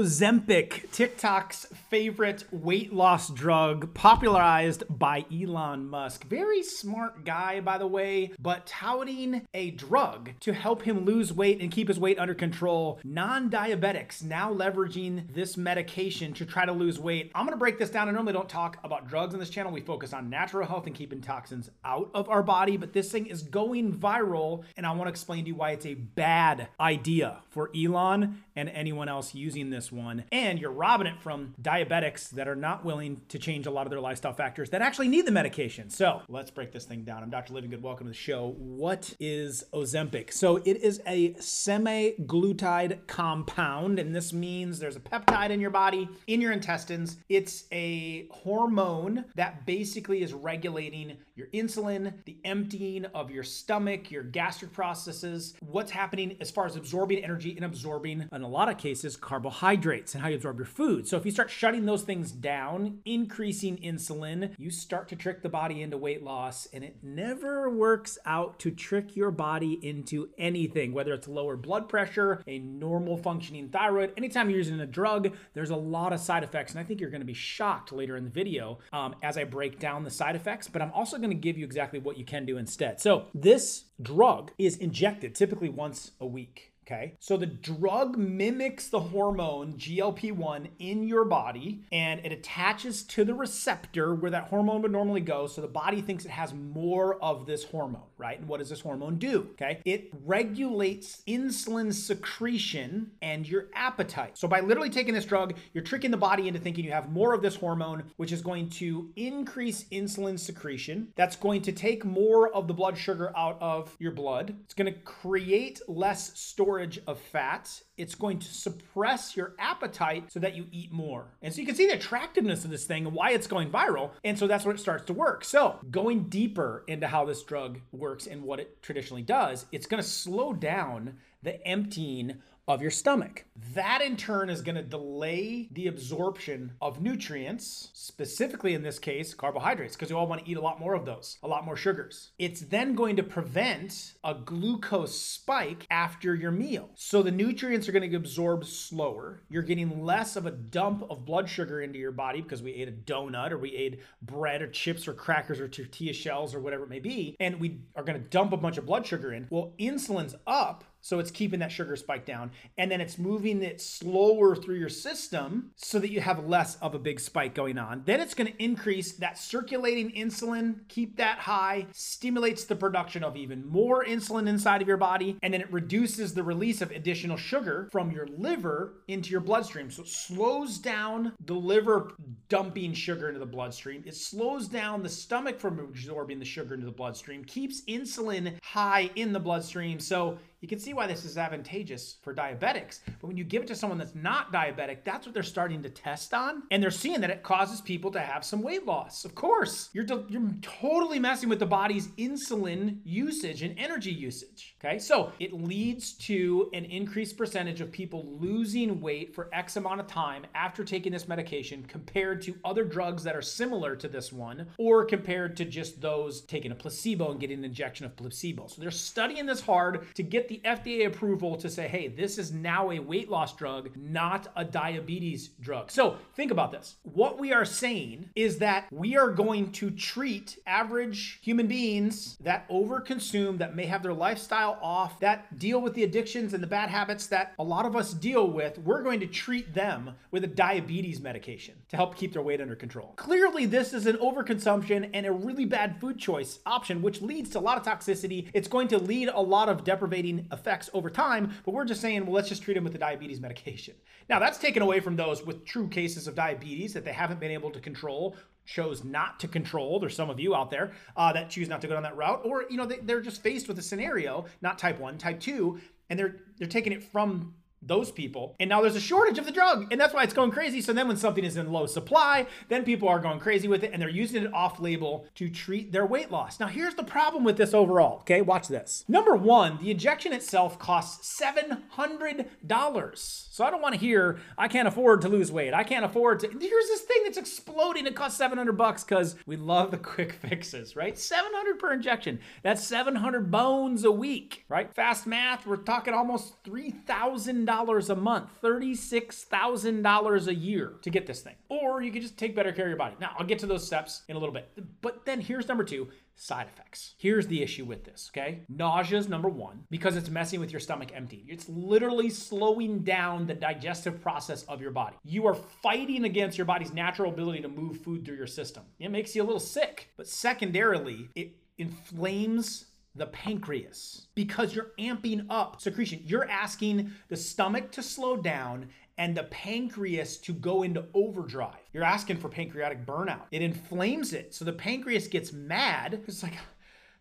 Ozempic, TikTok's favorite weight loss drug, popularized by Elon Musk. Very smart guy, by the way, but touting a drug to help him lose weight and keep his weight under control. Non diabetics now leveraging this medication to try to lose weight. I'm gonna break this down. I normally don't talk about drugs on this channel. We focus on natural health and keeping toxins out of our body, but this thing is going viral, and I wanna explain to you why it's a bad idea for Elon and anyone else using this one. And you're robbing it from diabetics that are not willing to change a lot of their lifestyle factors that actually need the medication. So let's break this thing down. I'm Dr. Livingood. Welcome to the show. What is Ozempic? So it is a semaglutide compound, and this means there's a peptide in your body, in your intestines. It's a hormone that basically is regulating your insulin, the emptying of your stomach, your gastric processes, what's happening as far as absorbing energy and absorbing, in a lot of cases, carbohydrates and how you absorb your food. So if you start shutting those things down, increasing insulin, you start to trick the body into weight loss, and it never works out to trick your body into anything, whether it's lower blood pressure, a normal functioning thyroid. Anytime you're using a drug, there's a lot of side effects, and I think you're going to be shocked later in the video um, as I break down the side effects. But I'm also going to give you exactly what you can do instead. So this drug is injected typically once a week. Okay. So the drug mimics the hormone GLP 1 in your body and it attaches to the receptor where that hormone would normally go. So the body thinks it has more of this hormone, right? And what does this hormone do? Okay. It regulates insulin secretion and your appetite. So by literally taking this drug, you're tricking the body into thinking you have more of this hormone, which is going to increase insulin secretion. That's going to take more of the blood sugar out of your blood. It's going to create less storage storage of fats. It's going to suppress your appetite so that you eat more. And so you can see the attractiveness of this thing and why it's going viral. And so that's when it starts to work. So going deeper into how this drug works and what it traditionally does, it's going to slow down the emptying of your stomach. That in turn is going to delay the absorption of nutrients, specifically in this case, carbohydrates, because you all want to eat a lot more of those, a lot more sugars. It's then going to prevent a glucose spike after your meal. So the nutrients are going to get absorbed slower. You're getting less of a dump of blood sugar into your body because we ate a donut or we ate bread or chips or crackers or tortilla shells or whatever it may be. And we are going to dump a bunch of blood sugar in. Well, insulin's up so it's keeping that sugar spike down. And then it's moving it slower through your system so that you have less of a big spike going on. Then it's going to increase that circulating insulin, keep that high, stimulates the production of even more insulin inside of your body. And then it reduces the release of additional sugar from your liver into your bloodstream. So it slows down the liver dumping sugar into the bloodstream. It slows down the stomach from absorbing the sugar into the bloodstream, keeps insulin high in the bloodstream. So you can see why this is advantageous for diabetics. But when you give it to someone that's not diabetic, that's what they're starting to test on. And they're seeing that it causes people to have some weight loss. Of course, you're, you're totally messing with the body's insulin usage and energy usage. Okay, so it leads to an increased percentage of people losing weight for X amount of time after taking this medication compared to other drugs that are similar to this one or compared to just those taking a placebo and getting an injection of placebo. So they're studying this hard to get the FDA approval to say, hey, this is now a weight loss drug, not a diabetes drug. So think about this. What we are saying is that we are going to treat average human beings that overconsume, that may have their lifestyle off, that deal with the addictions and the bad habits that a lot of us deal with. We're going to treat them with a diabetes medication to help keep their weight under control. Clearly, this is an overconsumption and a really bad food choice option, which leads to a lot of toxicity. It's going to lead a lot of deprivating effects over time, but we're just saying, well, let's just treat them with the diabetes medication. Now, that's taken away from those with true cases of diabetes that they haven't been able to control chose not to control. There's some of you out there uh, that choose not to go down that route, or you know they, they're just faced with a scenario, not type one, type two, and they're they're taking it from those people. And now there's a shortage of the drug, and that's why it's going crazy. So then when something is in low supply, then people are going crazy with it and they're using it off label to treat their weight loss. Now here's the problem with this overall, okay? Watch this. Number 1, the injection itself costs $700. So I don't want to hear I can't afford to lose weight. I can't afford to Here's this thing that's exploding it costs 700 bucks cuz we love the quick fixes, right? 700 per injection. That's 700 bones a week, right? Fast math, we're talking almost $3,000 $1,000 a month, $36,000 a year to get this thing. Or you can just take better care of your body. Now, I'll get to those steps in a little bit. But then here's number two side effects. Here's the issue with this, okay? Nausea is number one because it's messing with your stomach empty. It's literally slowing down the digestive process of your body. You are fighting against your body's natural ability to move food through your system. It makes you a little sick. But secondarily, it inflames the pancreas because you're amping up secretion. You're asking the stomach to slow down and the pancreas to go into overdrive. You're asking for pancreatic burnout. It inflames it. So the pancreas gets mad. It's like,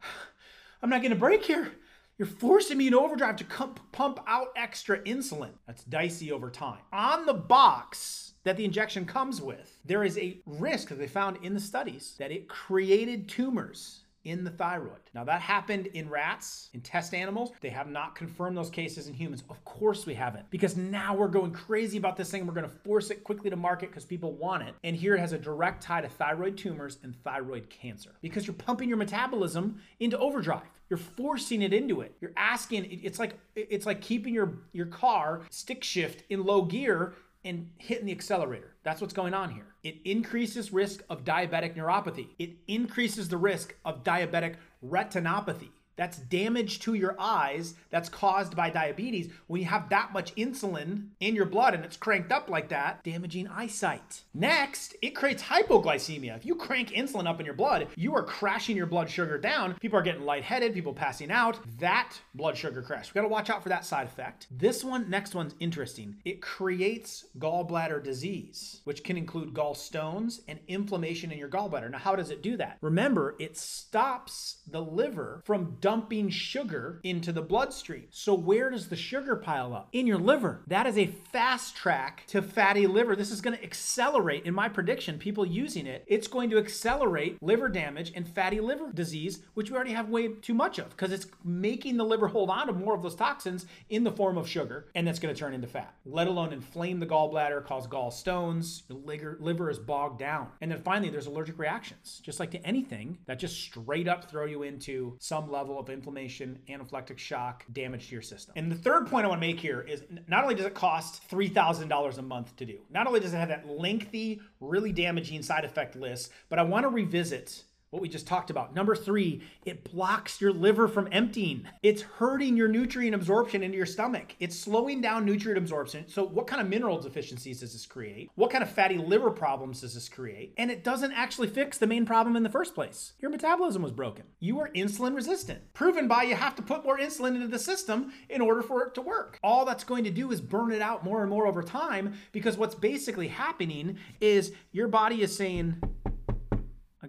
I'm not gonna break here. You're forcing me into overdrive to pump out extra insulin. That's dicey over time. On the box, that the injection comes with, there is a risk that they found in the studies that it created tumors in the thyroid. Now, that happened in rats, in test animals. They have not confirmed those cases in humans. Of course, we haven't, because now we're going crazy about this thing. We're going to force it quickly to market because people want it. And here it has a direct tie to thyroid tumors and thyroid cancer because you're pumping your metabolism into overdrive. You're forcing it into it. You're asking. It's like it's like keeping your your car stick shift in low gear and hitting the accelerator. That's what's going on here. It increases risk of diabetic neuropathy. It increases the risk of diabetic retinopathy. That's damage to your eyes that's caused by diabetes. When you have that much insulin in your blood and it's cranked up like that, damaging eyesight. Next, it creates hypoglycemia. If you crank insulin up in your blood, you are crashing your blood sugar down. People are getting lightheaded, people passing out. That blood sugar crash. We gotta watch out for that side effect. This one, next one's interesting. It creates gallbladder disease, which can include gallstones and inflammation in your gallbladder. Now, how does it do that? Remember, it stops the liver from dumping sugar into the bloodstream. So, where does the sugar pile up? In your liver. That is a fast track to fatty liver. This is going to accelerate, in my prediction, people using it, it's going to accelerate liver damage and fatty liver disease, which we already have way too much of because it's making the liver hold on to more of those toxins in the form of sugar, and that's going to turn into fat, let alone inflame the gallbladder, cause gallstones. Your liver, liver is bogged down. And then finally, there's allergic reactions, just like to anything that just straight up throw you into some level of inflammation, anaphylactic shock, damage to your system. And the third point I want to make here is not only does it cost $3,000 a month to do, not only does it have that lengthy, really damaging side effect list, but I want to revisit what we just talked about. Number three, it blocks your liver from emptying. It's hurting your nutrient absorption into your stomach. It's slowing down nutrient absorption. So, what kind of mineral deficiencies does this create? What kind of fatty liver problems does this create? And it doesn't actually fix the main problem in the first place. Your metabolism was broken. You are insulin resistant, proven by you have to put more insulin into the system in order for it to work. All that's going to do is burn it out more and more over time because what's basically happening is your body is saying,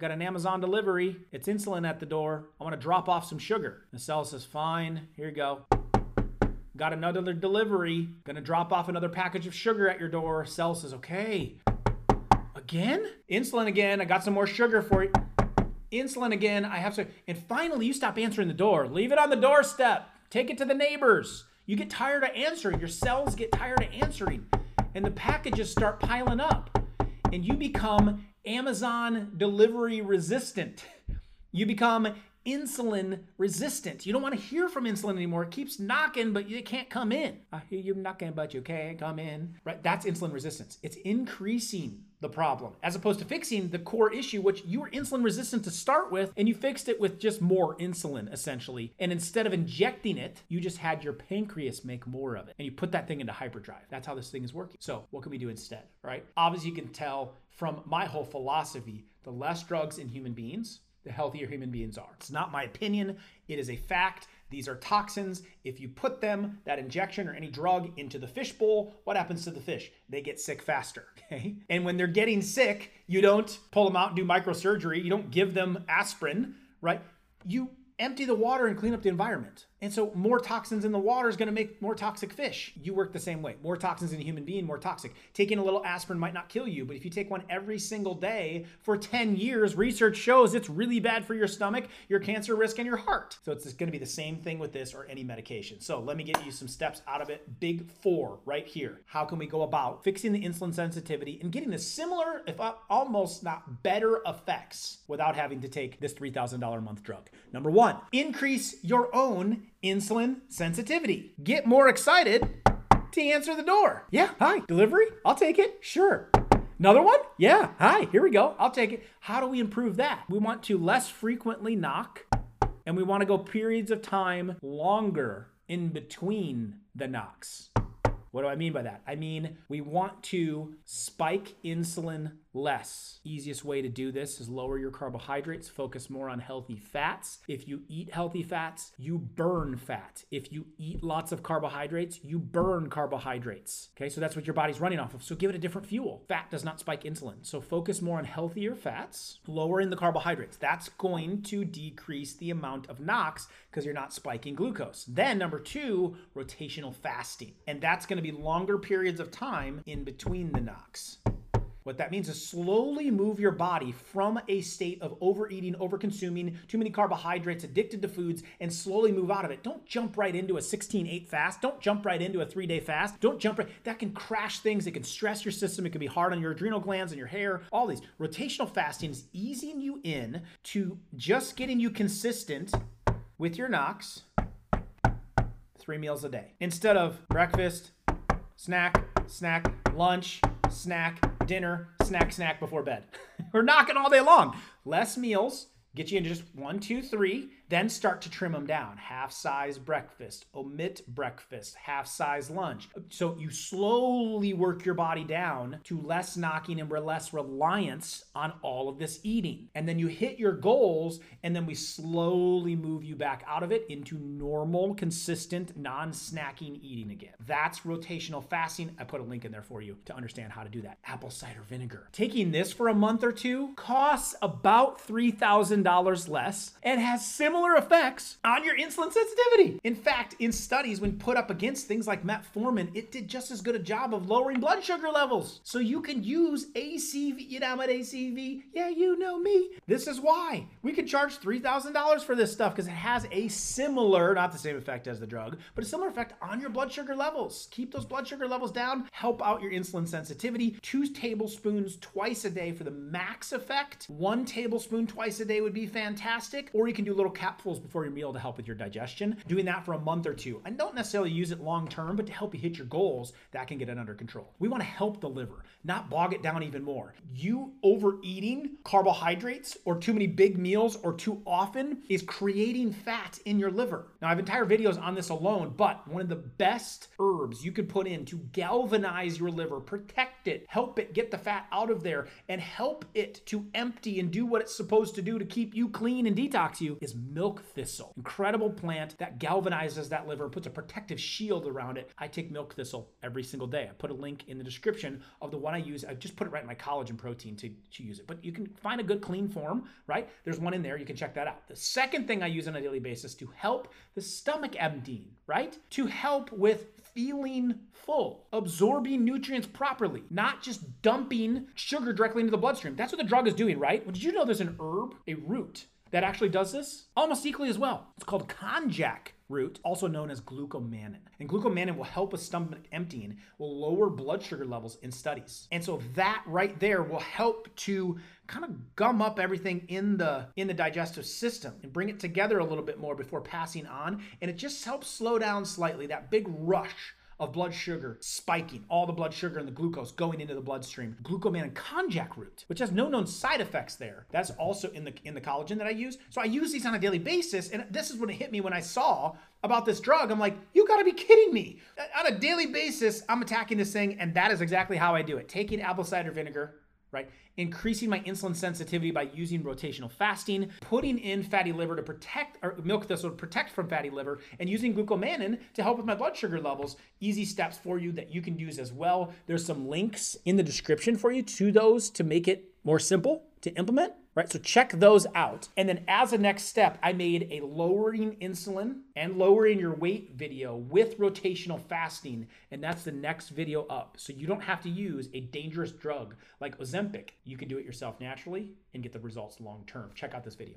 got an Amazon delivery. It's insulin at the door. I want to drop off some sugar. The cell says, fine, here you go. Got another delivery. Gonna drop off another package of sugar at your door. Cell says, okay. Again? Insulin again. I got some more sugar for you. Insulin again. I have to. And finally, you stop answering the door. Leave it on the doorstep. Take it to the neighbors. You get tired of answering. Your cells get tired of answering. And the packages start piling up. And you become Amazon delivery resistant. You become insulin resistant. You don't want to hear from insulin anymore. It keeps knocking, but it can't come in. I hear you knocking, but you can't come in. Right? That's insulin resistance. It's increasing the problem as opposed to fixing the core issue, which you were insulin resistant to start with, and you fixed it with just more insulin, essentially. And instead of injecting it, you just had your pancreas make more of it. And you put that thing into hyperdrive. That's how this thing is working. So, what can we do instead? Right? Obviously, you can tell from my whole philosophy the less drugs in human beings, the healthier human beings are. It's not my opinion, it is a fact. These are toxins. If you put them, that injection or any drug, into the fish bowl, what happens to the fish? They get sick faster. Okay. And when they're getting sick, you don't pull them out and do microsurgery. You don't give them aspirin, right? You empty the water and clean up the environment. And so more toxins in the water is going to make more toxic fish. You work the same way. More toxins in a human being, more toxic. Taking a little aspirin might not kill you, but if you take one every single day for 10 years, research shows it's really bad for your stomach, your cancer risk, and your heart. So it's going to be the same thing with this or any medication. So let me get you some steps out of it. Big four right here. How can we go about fixing the insulin sensitivity and getting the similar, if almost not better effects without having to take this $3,000 a month drug? Number one, increase your own insulin sensitivity. Get more excited to answer the door. Yeah, hi, delivery? I'll take it. Sure. Another one? Yeah, hi, here we go. I'll take it. How do we improve that? We want to less frequently knock and we want to go periods of time longer in between the knocks. What do I mean by that? I mean, we want to spike insulin less. Easiest way to do this is lower your carbohydrates, focus more on healthy fats. If you eat healthy fats, you burn fat. If you eat lots of carbohydrates, you burn carbohydrates. Okay, so that's what your body's running off of. So give it a different fuel. Fat does not spike insulin. So focus more on healthier fats, lowering the carbohydrates. That's going to decrease the amount of knocks because you're not spiking glucose. Then, number two, rotational fasting. And that's going to be longer periods of time in between the knocks. What that means is slowly move your body from a state of overeating, overconsuming, too many carbohydrates, addicted to foods, and slowly move out of it. Don't jump right into a 16 8 fast. Don't jump right into a three day fast. Don't jump right. That can crash things. It can stress your system. It can be hard on your adrenal glands and your hair, all these. Rotational fasting is easing you in to just getting you consistent with your knocks three meals a day instead of breakfast, snack, snack, lunch, snack, dinner, snack, snack before bed. We're knocking all day long. Less meals, get you into just one, two, three, then start to trim them down. Half size breakfast, omit breakfast, half size lunch. So you slowly work your body down to less knocking and less reliance on all of this eating. And then you hit your goals, and then we slowly move you back out of it into normal, consistent, non snacking eating again. That's rotational fasting. I put a link in there for you to understand how to do that. Apple cider vinegar. Taking this for a month or two costs about $3,000 less and has similar similar effects on your insulin sensitivity. In fact, in studies, when put up against things like metformin, it did just as good a job of lowering blood sugar levels. So you can use ACV. You know what ACV? Yeah, you know me. This is why we could charge $3,000 for this stuff because it has a similar, not the same effect as the drug, but a similar effect on your blood sugar levels. Keep those blood sugar levels down, help out your insulin sensitivity. Two tablespoons twice a day for the max effect. One tablespoon twice a day would be fantastic. Or you can do little cap before your meal to help with your digestion. Doing that for a month or two. And don't necessarily use it long term, but to help you hit your goals, that can get it under control. We want to help the liver, not bog it down even more. You overeating carbohydrates or too many big meals or too often is creating fat in your liver. Now, I have entire videos on this alone, but one of the best herbs you could put in to galvanize your liver, protect it, help it get the fat out of there, and help it to empty and do what it's supposed to do to keep you clean and detox you is milk thistle. Incredible plant that galvanizes that liver, puts a protective shield around it. I take milk thistle every single day. I put a link in the description of the one I use. I just put it right in my collagen protein to, to use it. But you can find a good clean form, right? There's one in there. You can check that out. The second thing I use on a daily basis to help the stomach emptying, right? To help with feeling full, absorbing nutrients properly, not just dumping sugar directly into the bloodstream. That's what the drug is doing, right? Well, did you know there's an herb, a root that actually does this almost equally as well. It's called konjac root, also known as glucomannan. And glucomannan will help with stomach emptying, will lower blood sugar levels in studies. And so that right there will help to kind of gum up everything in the in the digestive system and bring it together a little bit more before passing on. And it just helps slow down slightly that big rush of blood sugar spiking, all the blood sugar and the glucose going into the bloodstream. Glucomannan konjac root, which has no known side effects there. That's also in the in the collagen that I use. So I use these on a daily basis, and this is when it hit me when I saw about this drug. I'm like, you gotta be kidding me. On a daily basis, I'm attacking this thing, and that is exactly how I do it. Taking apple cider vinegar, right? Increasing my insulin sensitivity by using rotational fasting, putting in fatty liver to protect, or milk thistle to protect from fatty liver, and using glucomannan to help with my blood sugar levels. Easy steps for you that you can use as well. There's some links in the description for you to those to make it more simple to implement. Right? So check those out. And then as a next step, I made a lowering insulin and lowering your weight video with rotational fasting. And that's the next video up. So you don't have to use a dangerous drug like Ozempic. You can do it yourself naturally and get the results long term. Check out this video.